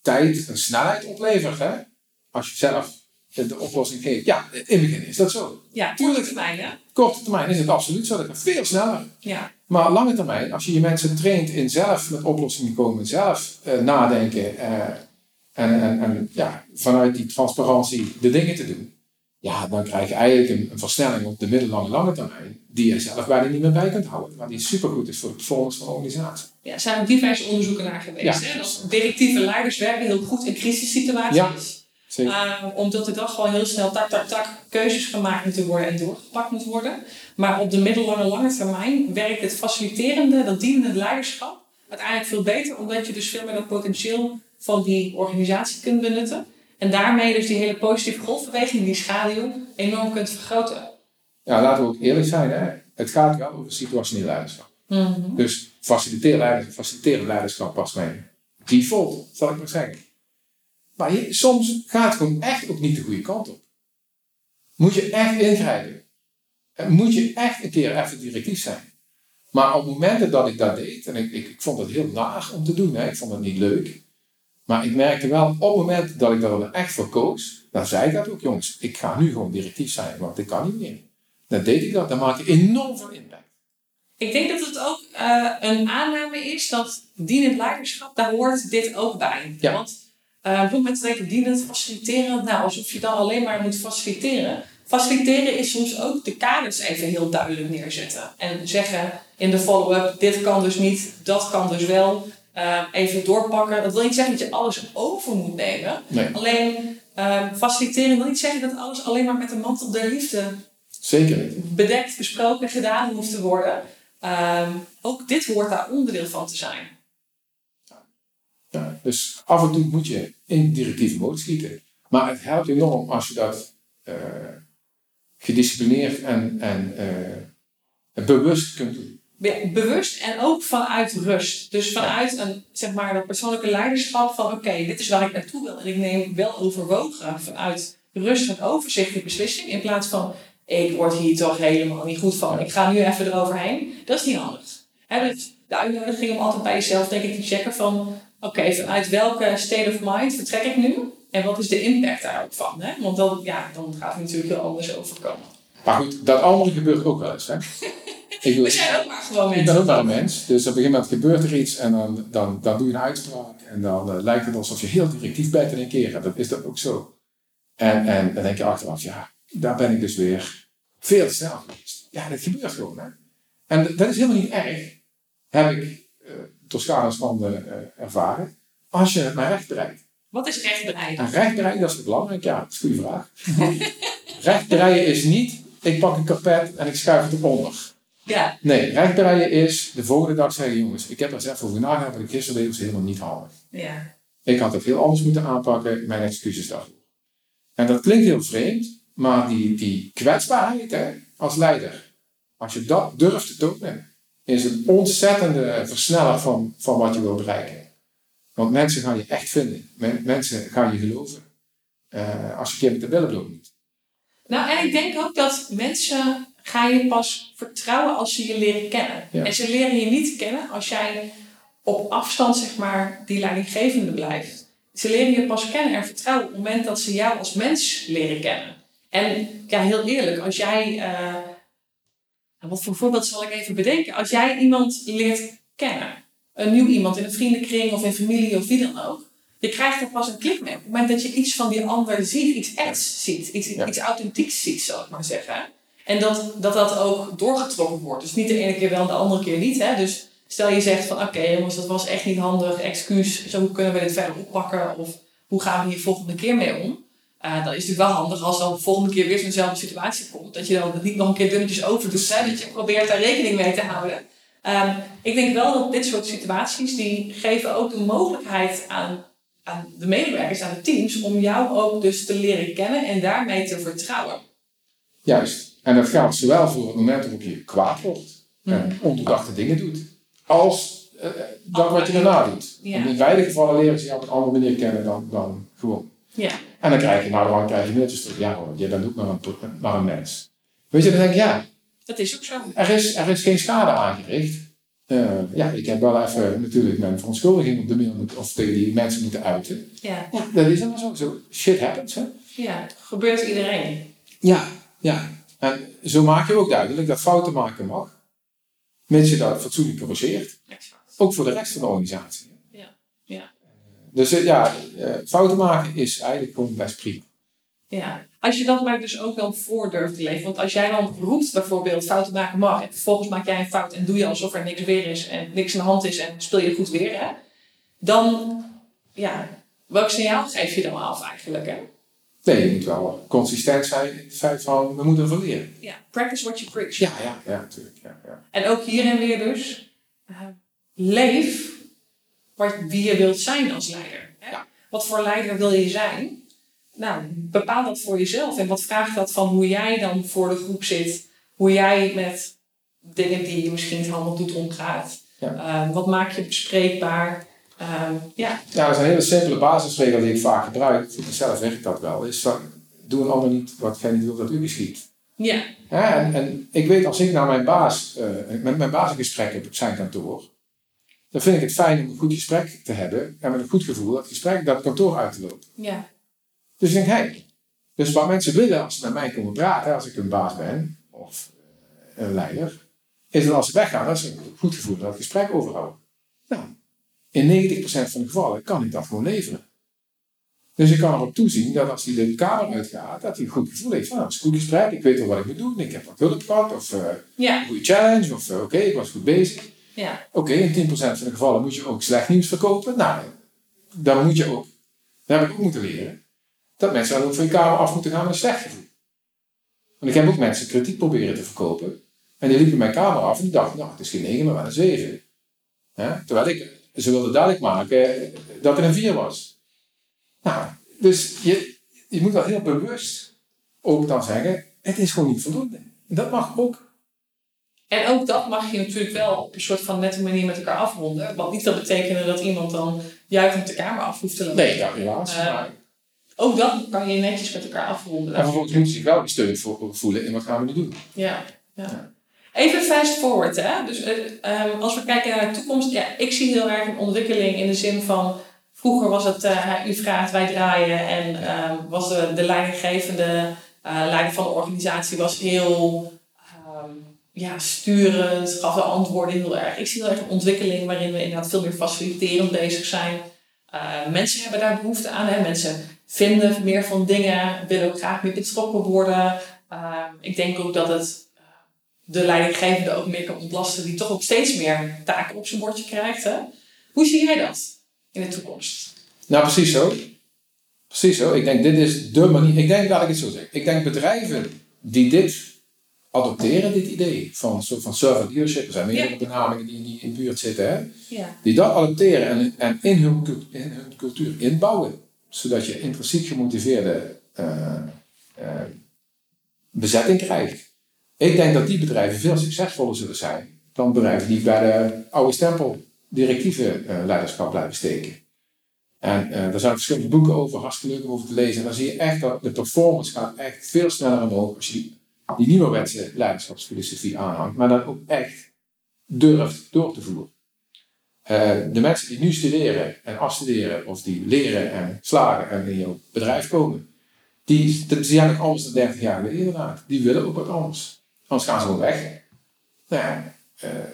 tijd en snelheid oplevert, hè? als je zelf de oplossing geeft. Ja, in het begin is dat zo. Ja, korte termijn, ja. Korte termijn is het absoluut zo. Dat gaat veel sneller. Ja. Maar lange termijn, als je je mensen traint in zelf met oplossingen komen, zelf uh, nadenken uh, en, en, en ja, vanuit die transparantie de dingen te doen, ja, dan krijg je eigenlijk een, een versnelling op de middellange lange termijn, die je zelf bijna niet meer bij kunt houden, maar die supergoed is voor de performance van de organisatie. Ja, er zijn diverse onderzoeken naar geweest. Ja. Hè? Dat directieve leiders werken heel goed in crisissituaties. Ja. Uh, omdat er dan gewoon heel snel tak, tak, tak keuzes gemaakt moeten worden en doorgepakt moeten worden. Maar op de middellange lange termijn werkt het faciliterende, dat dienende leiderschap uiteindelijk veel beter. Omdat je dus veel meer dat potentieel van die organisatie kunt benutten. En daarmee dus die hele positieve golfbeweging, die schaduw, enorm kunt vergroten. Ja, laten we ook eerlijk zijn. Hè? Het gaat wel over situationeel leiderschap. Mm -hmm. Dus faciliteren leiderschap, faciliteren leiderschap pas mijn default, zal ik maar zeggen. Maar je, soms gaat het gewoon echt ook niet de goede kant op. Moet je echt ingrijpen. En moet je echt een keer even directief zijn. Maar op momenten dat ik dat deed, en ik, ik, ik vond het heel naar om te doen, hè, ik vond het niet leuk. Maar ik merkte wel, op het moment dat ik er echt voor koos, dan zei ik dat ook, jongens, ik ga nu gewoon directief zijn, want ik kan niet meer. Dan deed ik dat, dan maakte ik enorm veel impact. Ik denk dat het ook uh, een aanname is dat dienend leiderschap, daar hoort dit ook bij. Ja. Want uh, moment dat ik dienend faciliteren, nou alsof je dan alleen maar moet faciliteren. Faciliteren is soms ook de kaders even heel duidelijk neerzetten. En zeggen in de follow-up, dit kan dus niet, dat kan dus wel. Uh, even doorpakken. Dat wil niet zeggen dat je alles over moet nemen. Nee. Alleen uh, faciliteren wil niet zeggen dat alles alleen maar met de mantel der liefde Zeker niet. bedekt, besproken, gedaan hoeft te worden. Uh, ook dit hoort daar onderdeel van te zijn. Ja, dus af en toe moet je in directieve mode schieten. Maar het helpt enorm als je dat uh, gedisciplineerd en, en uh, bewust kunt doen. Bewust en ook vanuit rust. Dus vanuit een, zeg maar, persoonlijke leiderschap van oké, okay, dit is waar ik naartoe wil. En ik neem wel overwogen vanuit rust en overzicht de beslissing. In plaats van ik word hier toch helemaal niet goed van. Ik ga nu even eroverheen. Dat is niet handig. He, dus de uitnodiging om altijd bij jezelf denk ik te checken van oké, okay, vanuit welke state of mind vertrek ik nu? En wat is de impact daar ook van? Hè? Want dan, ja, dan gaat het natuurlijk heel anders overkomen. Maar goed, dat andere gebeurt ook wel eens. Hè? [LAUGHS] Ik We zijn ook maar gewoon mensen. Ik ben ook maar een mens. Dus op een gegeven moment gebeurt er iets en dan, dan, dan doe je een uitspraak. En dan uh, lijkt het alsof je heel directief bent in een keer. Dat is dat ook zo. En, en dan denk je achteraf, ja, daar ben ik dus weer veel te snel geweest. Ja, dat gebeurt gewoon. Hè? En dat is helemaal niet erg. Heb ik uh, Toscana's van uh, ervaren. Als je het maar recht bereikt. Wat is recht bereiden? En recht bereiden, dat is belangrijk. Ja, dat is een goede vraag. [LAUGHS] recht bereiden is niet, ik pak een kapet en ik schuif het eronder. Ja. Nee, recht bereiden is de volgende dag zeggen, jongens, ik heb er zelf over nagedacht, wat ik gisteren deed was helemaal niet handig. Ja. Ik had het heel anders moeten aanpakken, mijn excuses daarvoor. En dat klinkt heel vreemd, maar die, die kwetsbaarheid hè, als leider, als je dat durft te tonen, is een ontzettende versneller van, van wat je wil bereiken. Want mensen gaan je echt vinden. mensen gaan je geloven. Uh, als je keer met de billen bloot moet. Nou, en ik denk ook dat mensen gaan je pas vertrouwen als ze je leren kennen. En ze leren je niet kennen als jij op afstand, zeg maar, die leidinggevende blijft. Ze leren je pas kennen en vertrouwen op het moment dat ze jou als mens leren kennen. En ja, heel eerlijk, als jij. Uh, wat voor voorbeeld zal ik even bedenken? Als jij iemand leert kennen, een nieuw iemand in een vriendenkring of in familie of wie dan ook, je krijgt er pas een klik mee. Op het moment dat je iets van die ander ziet, iets echts ziet, iets, iets authentieks ziet, zal ik maar zeggen. En dat, dat dat ook doorgetrokken wordt. Dus niet de ene keer wel en de andere keer niet. Hè? Dus stel je zegt van oké jongens, dat was echt niet handig, excuus, zo kunnen we dit verder oppakken of hoe gaan we hier volgende keer mee om? Uh, dan is het natuurlijk wel handig als dan de volgende keer weer zo'nzelfde situatie komt. Dat je dan het niet nog een keer dunnetjes over doet. Hè? Dat je probeert daar rekening mee te houden. Um, ik denk wel dat dit soort situaties, die geven ook de mogelijkheid aan, aan de medewerkers, aan de teams, om jou ook dus te leren kennen en daarmee te vertrouwen. Juist. En dat geldt zowel voor het moment waarop je kwaad wordt en mhm. onbedachte dingen doet, als uh, dat wat je daarna doet. in beide gevallen leren ze je op een andere manier kennen dan, dan gewoon. Ja. En dan krijg je, nou dan krijg je mailtjes terug, ja hoor, je bent ook maar een, maar een mens. Weet je, dan denk ik, ja. Dat is ook zo. Er is, er is geen schade aangericht. Uh, ja, ik heb wel even natuurlijk mijn verontschuldiging op de mail of tegen die mensen moeten uiten. Ja. dat is dan zo. zo. Shit happens, hè? Ja, gebeurt iedereen. Ja, ja. En zo maak je ook duidelijk dat fouten maken mag, mits je dat fatsoenlijk corrigeert. Ook voor de rest van de organisatie. Ja, ja. Dus eh, ja, eh, fouten maken is eigenlijk gewoon best prima. Ja, als je dat maar dus ook wel voor durft te leven. Want als jij dan roept bijvoorbeeld fouten maken mag en vervolgens maak jij een fout en doe je alsof er niks weer is en niks aan de hand is en speel je goed weer, hè, dan, ja, welk signaal geef je dan af eigenlijk? Hè? Nee, je moet wel consistent zijn in het feit van we moeten van leren. Ja, practice what you preach. Ja, ja, ja, natuurlijk. Ja, ja. En ook hier en weer dus, uh, leef wat, wie je wilt zijn als leider. Hè? Ja. Wat voor leider wil je zijn? Nou, bepaal dat voor jezelf. En wat vraagt dat van hoe jij dan voor de groep zit? Hoe jij met dingen die je misschien niet handig doet omgaat? Ja. Uh, wat maak je bespreekbaar? Um, ja. ja, dat is een hele simpele basisregel die ik vaak gebruik. Zelf werkt dat wel. Is van, doe een ander niet wat jij niet wil dat u geschiet. Ja. ja en, en ik weet als ik naar mijn baas, uh, met mijn baas een gesprek heb op zijn kantoor, dan vind ik het fijn om een goed gesprek te hebben en met een goed gevoel dat gesprek dat kantoor uit te lopen. Ja. Dus ik denk, hé, hey, dus wat mensen willen als ze met mij komen praten, als ik een baas ben of uh, een leider, is dat als ze weggaan, dat ze een goed gevoel dat het gesprek overhouden. Nou, in 90% van de gevallen kan ik dat gewoon leveren. Dus ik kan erop toezien dat als hij de kamer uitgaat, dat hij een goed gevoel heeft van, nou, het is een goed gesprek, ik weet wel wat ik moet doen, ik heb wat hulp gehad, of uh, ja. een goede challenge, of uh, oké, ik was goed bezig. Ja. Oké, in 10% van de gevallen moet je ook slecht nieuws verkopen. Nou, dan moet je ook, dat heb ik ook moeten leren, dat mensen dan ook van je kamer af moeten gaan met een slecht gevoel. Want ik heb ook mensen kritiek proberen te verkopen, en die liepen mijn kamer af en die dachten, nou, het is geen 9, maar wel een 7. Ja? Terwijl ik ze wilden duidelijk maken dat er een 4 was. Nou, dus je, je moet wel heel bewust ook dan zeggen, het is gewoon niet voldoende. Dat mag ook. En ook dat mag je natuurlijk wel op een soort van nette manier met elkaar afronden. Wat niet wil betekenen dat iemand dan juist de kamer af hoeft te lopen. Nee, ja, helaas. Uh, maar... Ook dat kan je netjes met elkaar afronden. En vervolgens moet je zich wel gesteund voelen in wat gaan we nu doen. Ja, ja. Even fast forward, hè? Dus uh, als we kijken naar de toekomst, ja, ik zie heel erg een ontwikkeling in de zin van vroeger was het uh, u vraagt, wij draaien en uh, was de, de leidinggevende leider van de organisatie was heel ja, sturend, gaf de antwoorden heel erg. Ik zie heel erg een ontwikkeling waarin we inderdaad veel meer faciliterend bezig zijn. mensen hebben daar behoefte aan, hè? mensen vinden meer van dingen, willen ook graag meer betrokken worden. Ehm, ik denk ook dat het de leidinggevende ook meer kan ontlasten, die toch ook steeds meer taken op zijn bordje krijgt. Hè? Hoe zie jij dat in de toekomst? Nou, precies zo. Precies zo. Ik denk, dit is de manier. Ik denk, laat ik het zo zeggen. Ik denk bedrijven die dit adopteren, dit idee van soort van servant leadership, er zijn meerdere ja. benamingen die in de buurt zitten, hè? Ja. die dat adopteren en, en in, hun, in hun cultuur inbouwen, zodat je intrinsiek gemotiveerde eh, eh, bezetting krijgt. Ik denk dat die bedrijven veel succesvoller zullen zijn dan bedrijven die bij de oude stempel directieve eh, leiderschap blijven steken. En uh, daar zijn verschillende boeken over, hartstikke leuk om over te lezen. En dan zie je echt dat de performance gaat echt veel sneller omhoog als je die, die nieuwerwetse leiderschapsfilosofie aanhangt, maar dan ook echt durft door te voeren. Uh, de mensen die nu studeren en afstuderen, of die leren en slagen en in jouw bedrijf komen, die, die zijn nog anders dan 30 jaar geleden inderdaad. Die willen ook wat anders. Anders gaan ze gewoon weg. Nou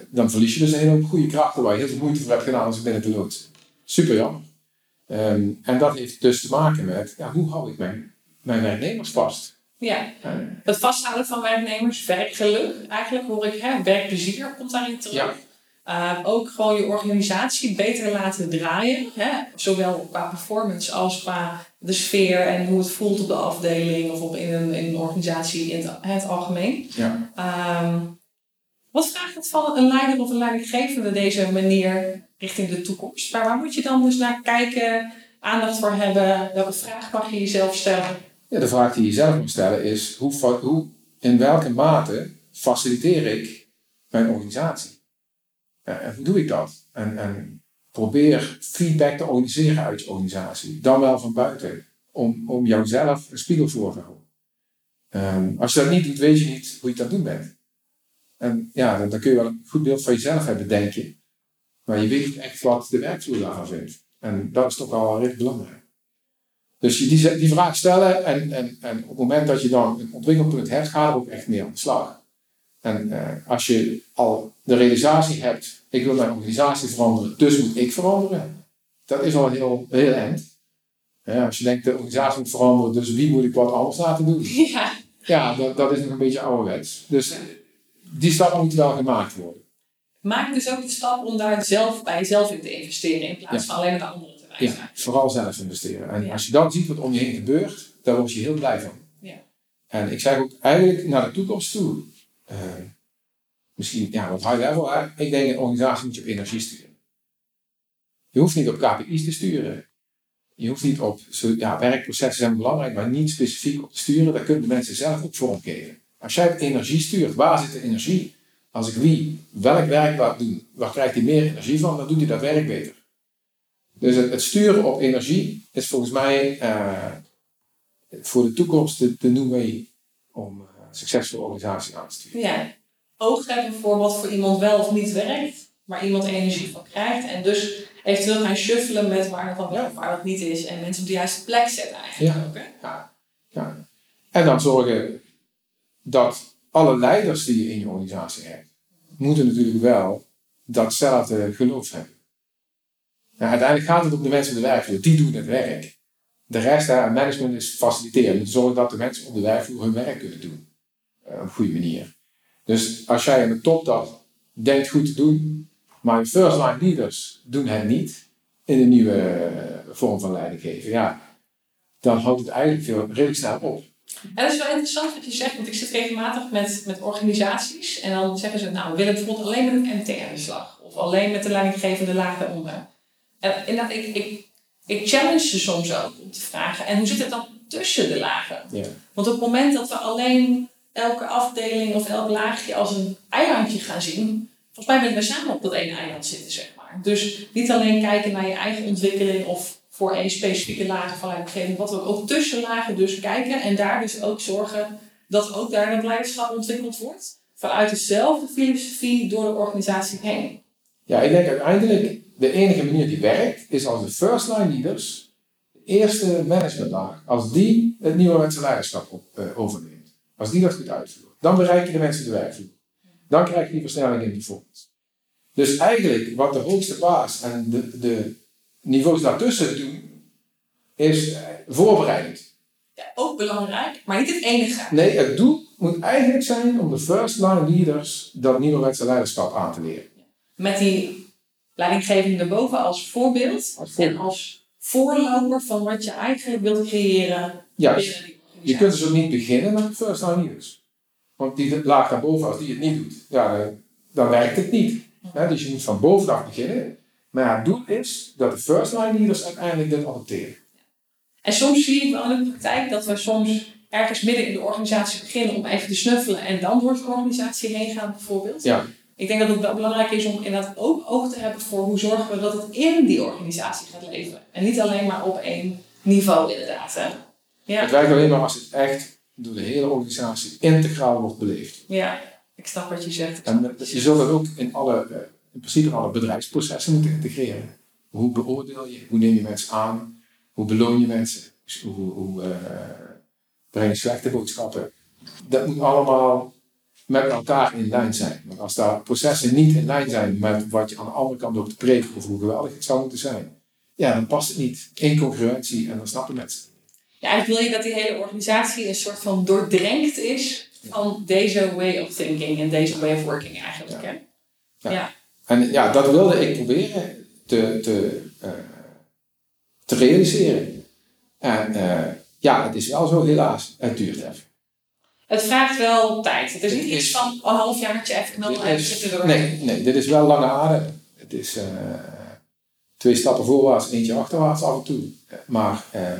dan verlies je dus een hele goede krachten waar je heel veel moeite voor hebt gedaan als je binnen loodsen. Super jammer. Um, en dat heeft dus te maken met ja, hoe hou ik mijn, mijn werknemers vast? Ja, het vasthouden van werknemers, werkgeluk eigenlijk hoor ik, hè, werkplezier komt daarin terug. Ja. Uh, ook gewoon je organisatie beter laten draaien. Hè? Zowel qua performance als qua de sfeer en hoe het voelt op de afdeling of op in, een, in een organisatie in het, het algemeen. Ja. Um, wat vraagt het van een leider of een leidinggevende deze manier richting de toekomst? Maar waar moet je dan dus naar kijken, aandacht voor hebben? Welke vraag mag je jezelf stellen? Ja, de vraag die je zelf moet stellen is: hoe, hoe, in welke mate faciliteer ik mijn organisatie? en hoe doe ik dat? En, en probeer feedback te organiseren uit je organisatie, dan wel van buiten, om, om jouzelf een spiegel voor te houden. Um, als je dat niet doet, weet je niet hoe je dat doen bent. En ja, dan, kun je wel een goed beeld van jezelf hebben, denk je. Maar je weet niet echt wat de werkvloer daarvan vindt. En dat is toch wel redelijk belangrijk. Dus je die, die vraag stellen en, en, en op het moment dat je dan een ontwikkelpunt hebt, ga er ook echt mee aan de slag. En uh, als je al de realisatie hebt, ik wil mijn organisatie veranderen, dus moet ik veranderen. Dat is al heel, heel eind. Ja, als je denkt, de organisatie moet veranderen, dus wie moet ik wat anders laten doen? [LAUGHS] Ja, ja dat, dat is nog een beetje ouderwets. Dus die stap moet wel gemaakt worden. Maak dus ook de stap om daar zelf bij jezelf in te investeren, in plaats van alleen naar de anderen. Ja, vooral zelf investeren. En als je dan ziet wat om je heen gebeurt, dan word je heel blij van. Ja. En ik zeg ook eigenlijk naar de toekomst toe, uh, misschien ja, wat high level, hè? ik denk een organisatie moet je op energie sturen. Je hoeft niet op KPI's te sturen. Je hoeft niet op, ja, werkprocessen zijn belangrijk, maar niet specifiek op te sturen. Daar kunnen de mensen zelf ook vormgeven. Als jij energie stuurt, waar zit de energie? Als ik wie welk werk laat doen, waar krijgt hij meer energie van, dan doet hij dat werk beter. Dus het, sturen op energie is volgens mij uh, voor de toekomst de, de new way om uh, succesvolle organisatie aan te sturen. Ja, hebben voor wat voor iemand wel of niet werkt, waar iemand energie van krijgt. En dus eventueel gaan shuffelen met waar het dan wel of waar het niet is. En mensen op de juiste plek zetten eigenlijk ja. ook. Hè? Ja. ja. En dan zorgen dat alle leiders die je in je organisatie hebt, moeten natuurlijk wel datzelfde geloof hebben. Uiteindelijk gaat het om de mensen op de werkvloer. Die doen het werk. De rest, daar, management is faciliteren. Zorgen dat de mensen op de werkvloer hun werk kunnen doen. Uh, op een goede manier. Dus als jij in de top dat denkt goed te doen, maar je first line leaders doen het niet in de nieuwe eh, vorm van leidinggeven, ja, dan houdt het eigenlijk veel redelijk snel op. En dat is wel interessant wat je zegt, want ik zit regelmatig met, met organisaties en dan zeggen ze, nou, we willen bijvoorbeeld alleen met het MT aan de slag. Of alleen met de leidinggevende lagen onder. En, en dat, ik, ik, ik challenge ze soms ook om te vragen, en hoe zit het dan tussen de lagen? Ja. Want op het moment dat we alleen elke afdeling of elk laagje als een eilandje gaan zien, volgens mij willen we samen op dat ene eiland zitten, zeg maar. Dus niet alleen kijken naar je eigen ontwikkeling of voor één specifieke laag van leidinggeving, wat we ook tussen lagen dus kijken en daar dus ook zorgen dat ook daar het leiderschap ontwikkeld wordt. Vanuit dezelfde filosofie door de organisatie heen. Ja, ik denk uiteindelijk de enige manier die werkt is als de first line leaders, de eerste managementlaag, als die het nieuwe mensenleiderschap op, uh, overneemt. Als die dat goed uitvoert. Dan bereik je de mensen de werkvloer. Dan krijg je die versnelling in performance. Dus eigenlijk wat de hoogste baas en de, de niveaus daartussen doen, is eh, voorbereidend. Ja, ook belangrijk, maar niet het enige. Nee, het doel moet eigenlijk zijn om de first line leaders dat nieuwe leiderschap aan te leren. Met die leidinggeving erboven als voorbeeld en als voorloper van wat je eigenlijk wilt creëren. Juist. Je kunt dus ook niet beginnen met first line leaders. Want die laag daarboven, als die het niet doet, ja, dan werkt het niet. dus je moet van bovenaf beginnen. Maar het doel is dat de first line leaders uiteindelijk dit adopteren. En soms zie ik wel in de praktijk dat we soms ergens midden in de organisatie beginnen om even te snuffelen en dan door de organisatie heen gaan bijvoorbeeld. Ja. Ik denk dat het wel belangrijk is om inderdaad ook oog te hebben voor hoe zorgen we dat het in die organisatie gaat leven. En niet alleen maar op één niveau inderdaad. Hè. Ja. Het werkt alleen maar als het echt door de hele organisatie integraal wordt beleefd. ja, ik snap wat je zegt. En je zult dat ook in alle, eh, in principe in alle bedrijfsprocessen moeten integreren. Hoe beoordeel je? Hoe neem je mensen aan? Hoe beloon je mensen? Hoe, hoe eh, breng je slechte boodschappen? Dat moet allemaal met elkaar in lijn zijn. Want als daar processen niet in lijn zijn met wat je aan de andere kant ook te preken over hoe geweldig het zou moeten zijn, ja, dan past het niet. Incongruentie en dan snappen mensen. Ja, eigenlijk wil je dat die hele organisatie een soort van doordrenkt is van deze way of thinking en deze way of working eigenlijk. Hè? Ja. Ja. En ja, dat wilde ik proberen te, te, eh, te realiseren. En eh, ja, het is wel zo helaas. Het duurt even. Het vraagt wel tijd. Het is niet iets van een half jaartje even knallen en zitten nee, nee, dit is wel lange adem. Het is eh, twee stappen voorwaarts, eentje achterwaarts af en toe. Maar eh,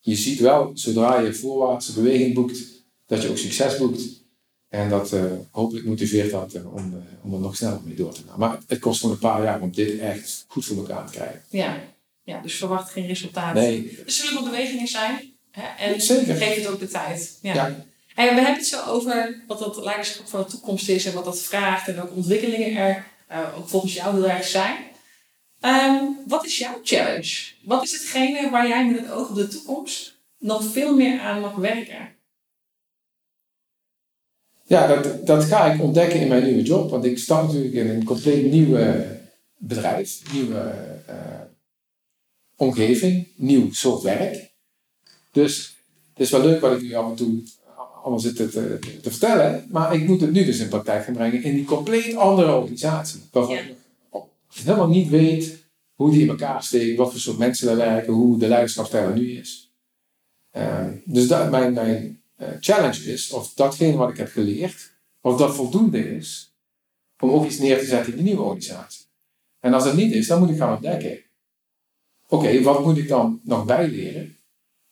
je ziet wel, zodra je voorwaartse beweging boekt, dat je ook succes boekt. En dat eh, hopelijk motiveert dat om, om er nog sneller mee door te gaan. Maar het kost gewoon een paar jaar om dit echt goed voor elkaar te krijgen. Ja. ja, dus verwacht geen resultaten. Nee, Er zullen wel bewegingen zijn. Hè? En Zeker. geef het ook de tijd. Ja. Ja. En we hebben het zo over wat dat leiderschap van de toekomst is en wat dat vraagt en welke ontwikkelingen er eh, ook volgens jou heel erg zijn. Ehm, wat is jouw challenge? Wat is hetgene waar jij met het oog op de toekomst nog veel meer aan mag werken? Ja, dat, dat ga ik ontdekken in mijn nieuwe job. Want ik start natuurlijk in een compleet nieuw bedrijf, nieuwe eh, omgeving, nieuw soort werk. Dus het is wel leuk wat ik nu af en toe allemaal zit te, te, te vertellen. Maar ik moet het nu dus in praktijk gaan brengen in die compleet andere organisatie. Waarvan ik helemaal niet weet hoe die in elkaar steekt, wat voor soort mensen daar werken, hoe de leiderschapsstijl er nu is. Eh, dus dat, mijn, mijn eh, challenge is of datgene wat ik heb geleerd, of dat voldoende is om ook iets neer te zetten in die nieuwe organisatie. En als dat niet is, dan moet ik gaan ontdekken. Oké, wat moet ik dan nog bijleren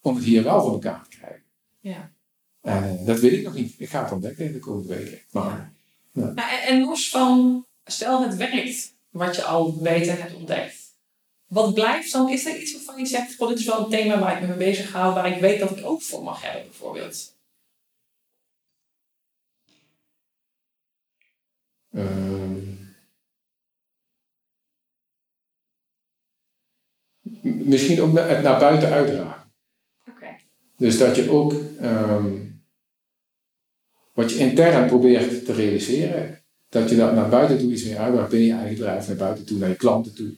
om het hier wel voor elkaar te krijgen? Ja. Eh, dat weet ik nog niet. Ik ga het ontdekken in de komende weken. Maar Nou, en, en los van, stel het werkt, wat je al weet en hebt ontdekt. Wat blijft dan? Is er iets waarvan je zegt, goh, dit is wel een thema waar ik me mee bezig hou, waar ik weet dat ik ook voor mag hebben, bijvoorbeeld? m- misschien ook naar- het naar buiten uitdragen. Oké. Dus dat je ook ehm, wat je intern probeert te realiseren, dat je dat naar buiten toe iets meer uitdraagt binnen je eigen bedrijf, naar buiten toe, naar je klanten toe.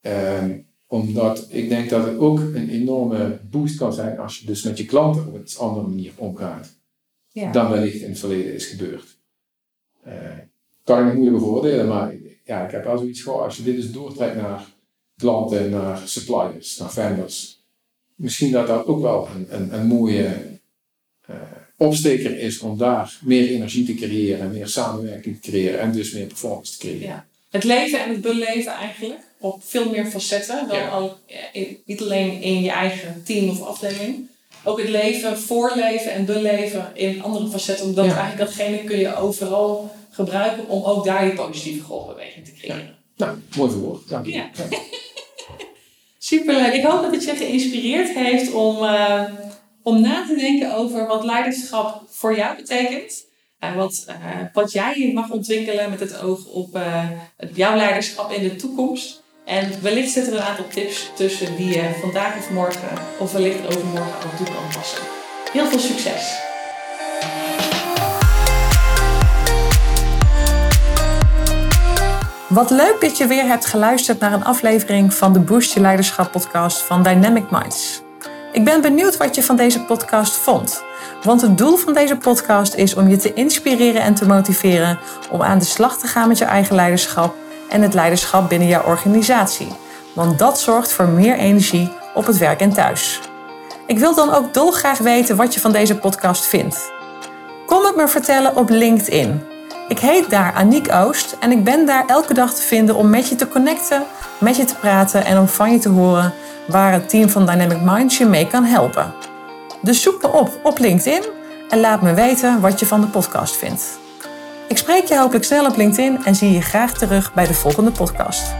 Ehm, omdat ik denk dat het ook een enorme boost kan zijn als je dus met je klanten op een andere manier omgaat Ja. dan wellicht in het verleden is gebeurd. Eh, kan ik nog moeilijk beoordelen, maar ja, ik heb wel zoiets gewoon, als je dit dus doortrekt naar klanten, naar suppliers, naar vendors, misschien dat dat ook wel een, een, een mooie opsteker is om daar meer energie te creëren, meer samenwerking te creëren en dus meer performance te creëren. Ja. Het leven en het beleven eigenlijk, op veel meer facetten dan Ja. al, eh, in- niet alleen in je eigen team of afdeling. Ook het leven, voorleven en beleven in andere facetten. Omdat Ja. eigenlijk datgene kun je overal gebruiken om ook daar je positieve golfbeweging te creëren. Nou, mooi verwoord. Dank je. Ja. [LAUGHS] Superleuk. Ik hoop dat het je geïnspireerd heeft om, eh, om na te denken over wat leiderschap voor jou betekent. En wat, eh, wat jij mag ontwikkelen met het oog op eh, het- jouw leiderschap in de toekomst. En wellicht zitten er een aantal tips tussen die je vandaag of morgen of wellicht overmorgen aan toe kan passen. Heel veel succes! Wat leuk dat je weer hebt geluisterd naar een aflevering van de Boost Leiderschap podcast van Dynamic Minds. Ik ben benieuwd wat je van deze podcast vond. Want het doel van deze podcast is om je te inspireren en te motiveren om aan de slag te gaan met je eigen leiderschap en het leiderschap binnen jouw organisatie. Want dat zorgt voor meer energie op het werk en thuis. Ik wil dan ook dolgraag weten wat je van deze podcast vindt. Kom het me vertellen op LinkedIn. Ik heet daar Aniek Oost en ik ben daar elke dag te vinden om met je te connecten, met je te praten en om van je te horen waar het team van Dynamic Minds je mee kan helpen. Dus zoek me op op LinkedIn en laat me weten wat je van de podcast vindt. Ik spreek je hopelijk snel op LinkedIn en zie je graag terug bij de volgende podcast.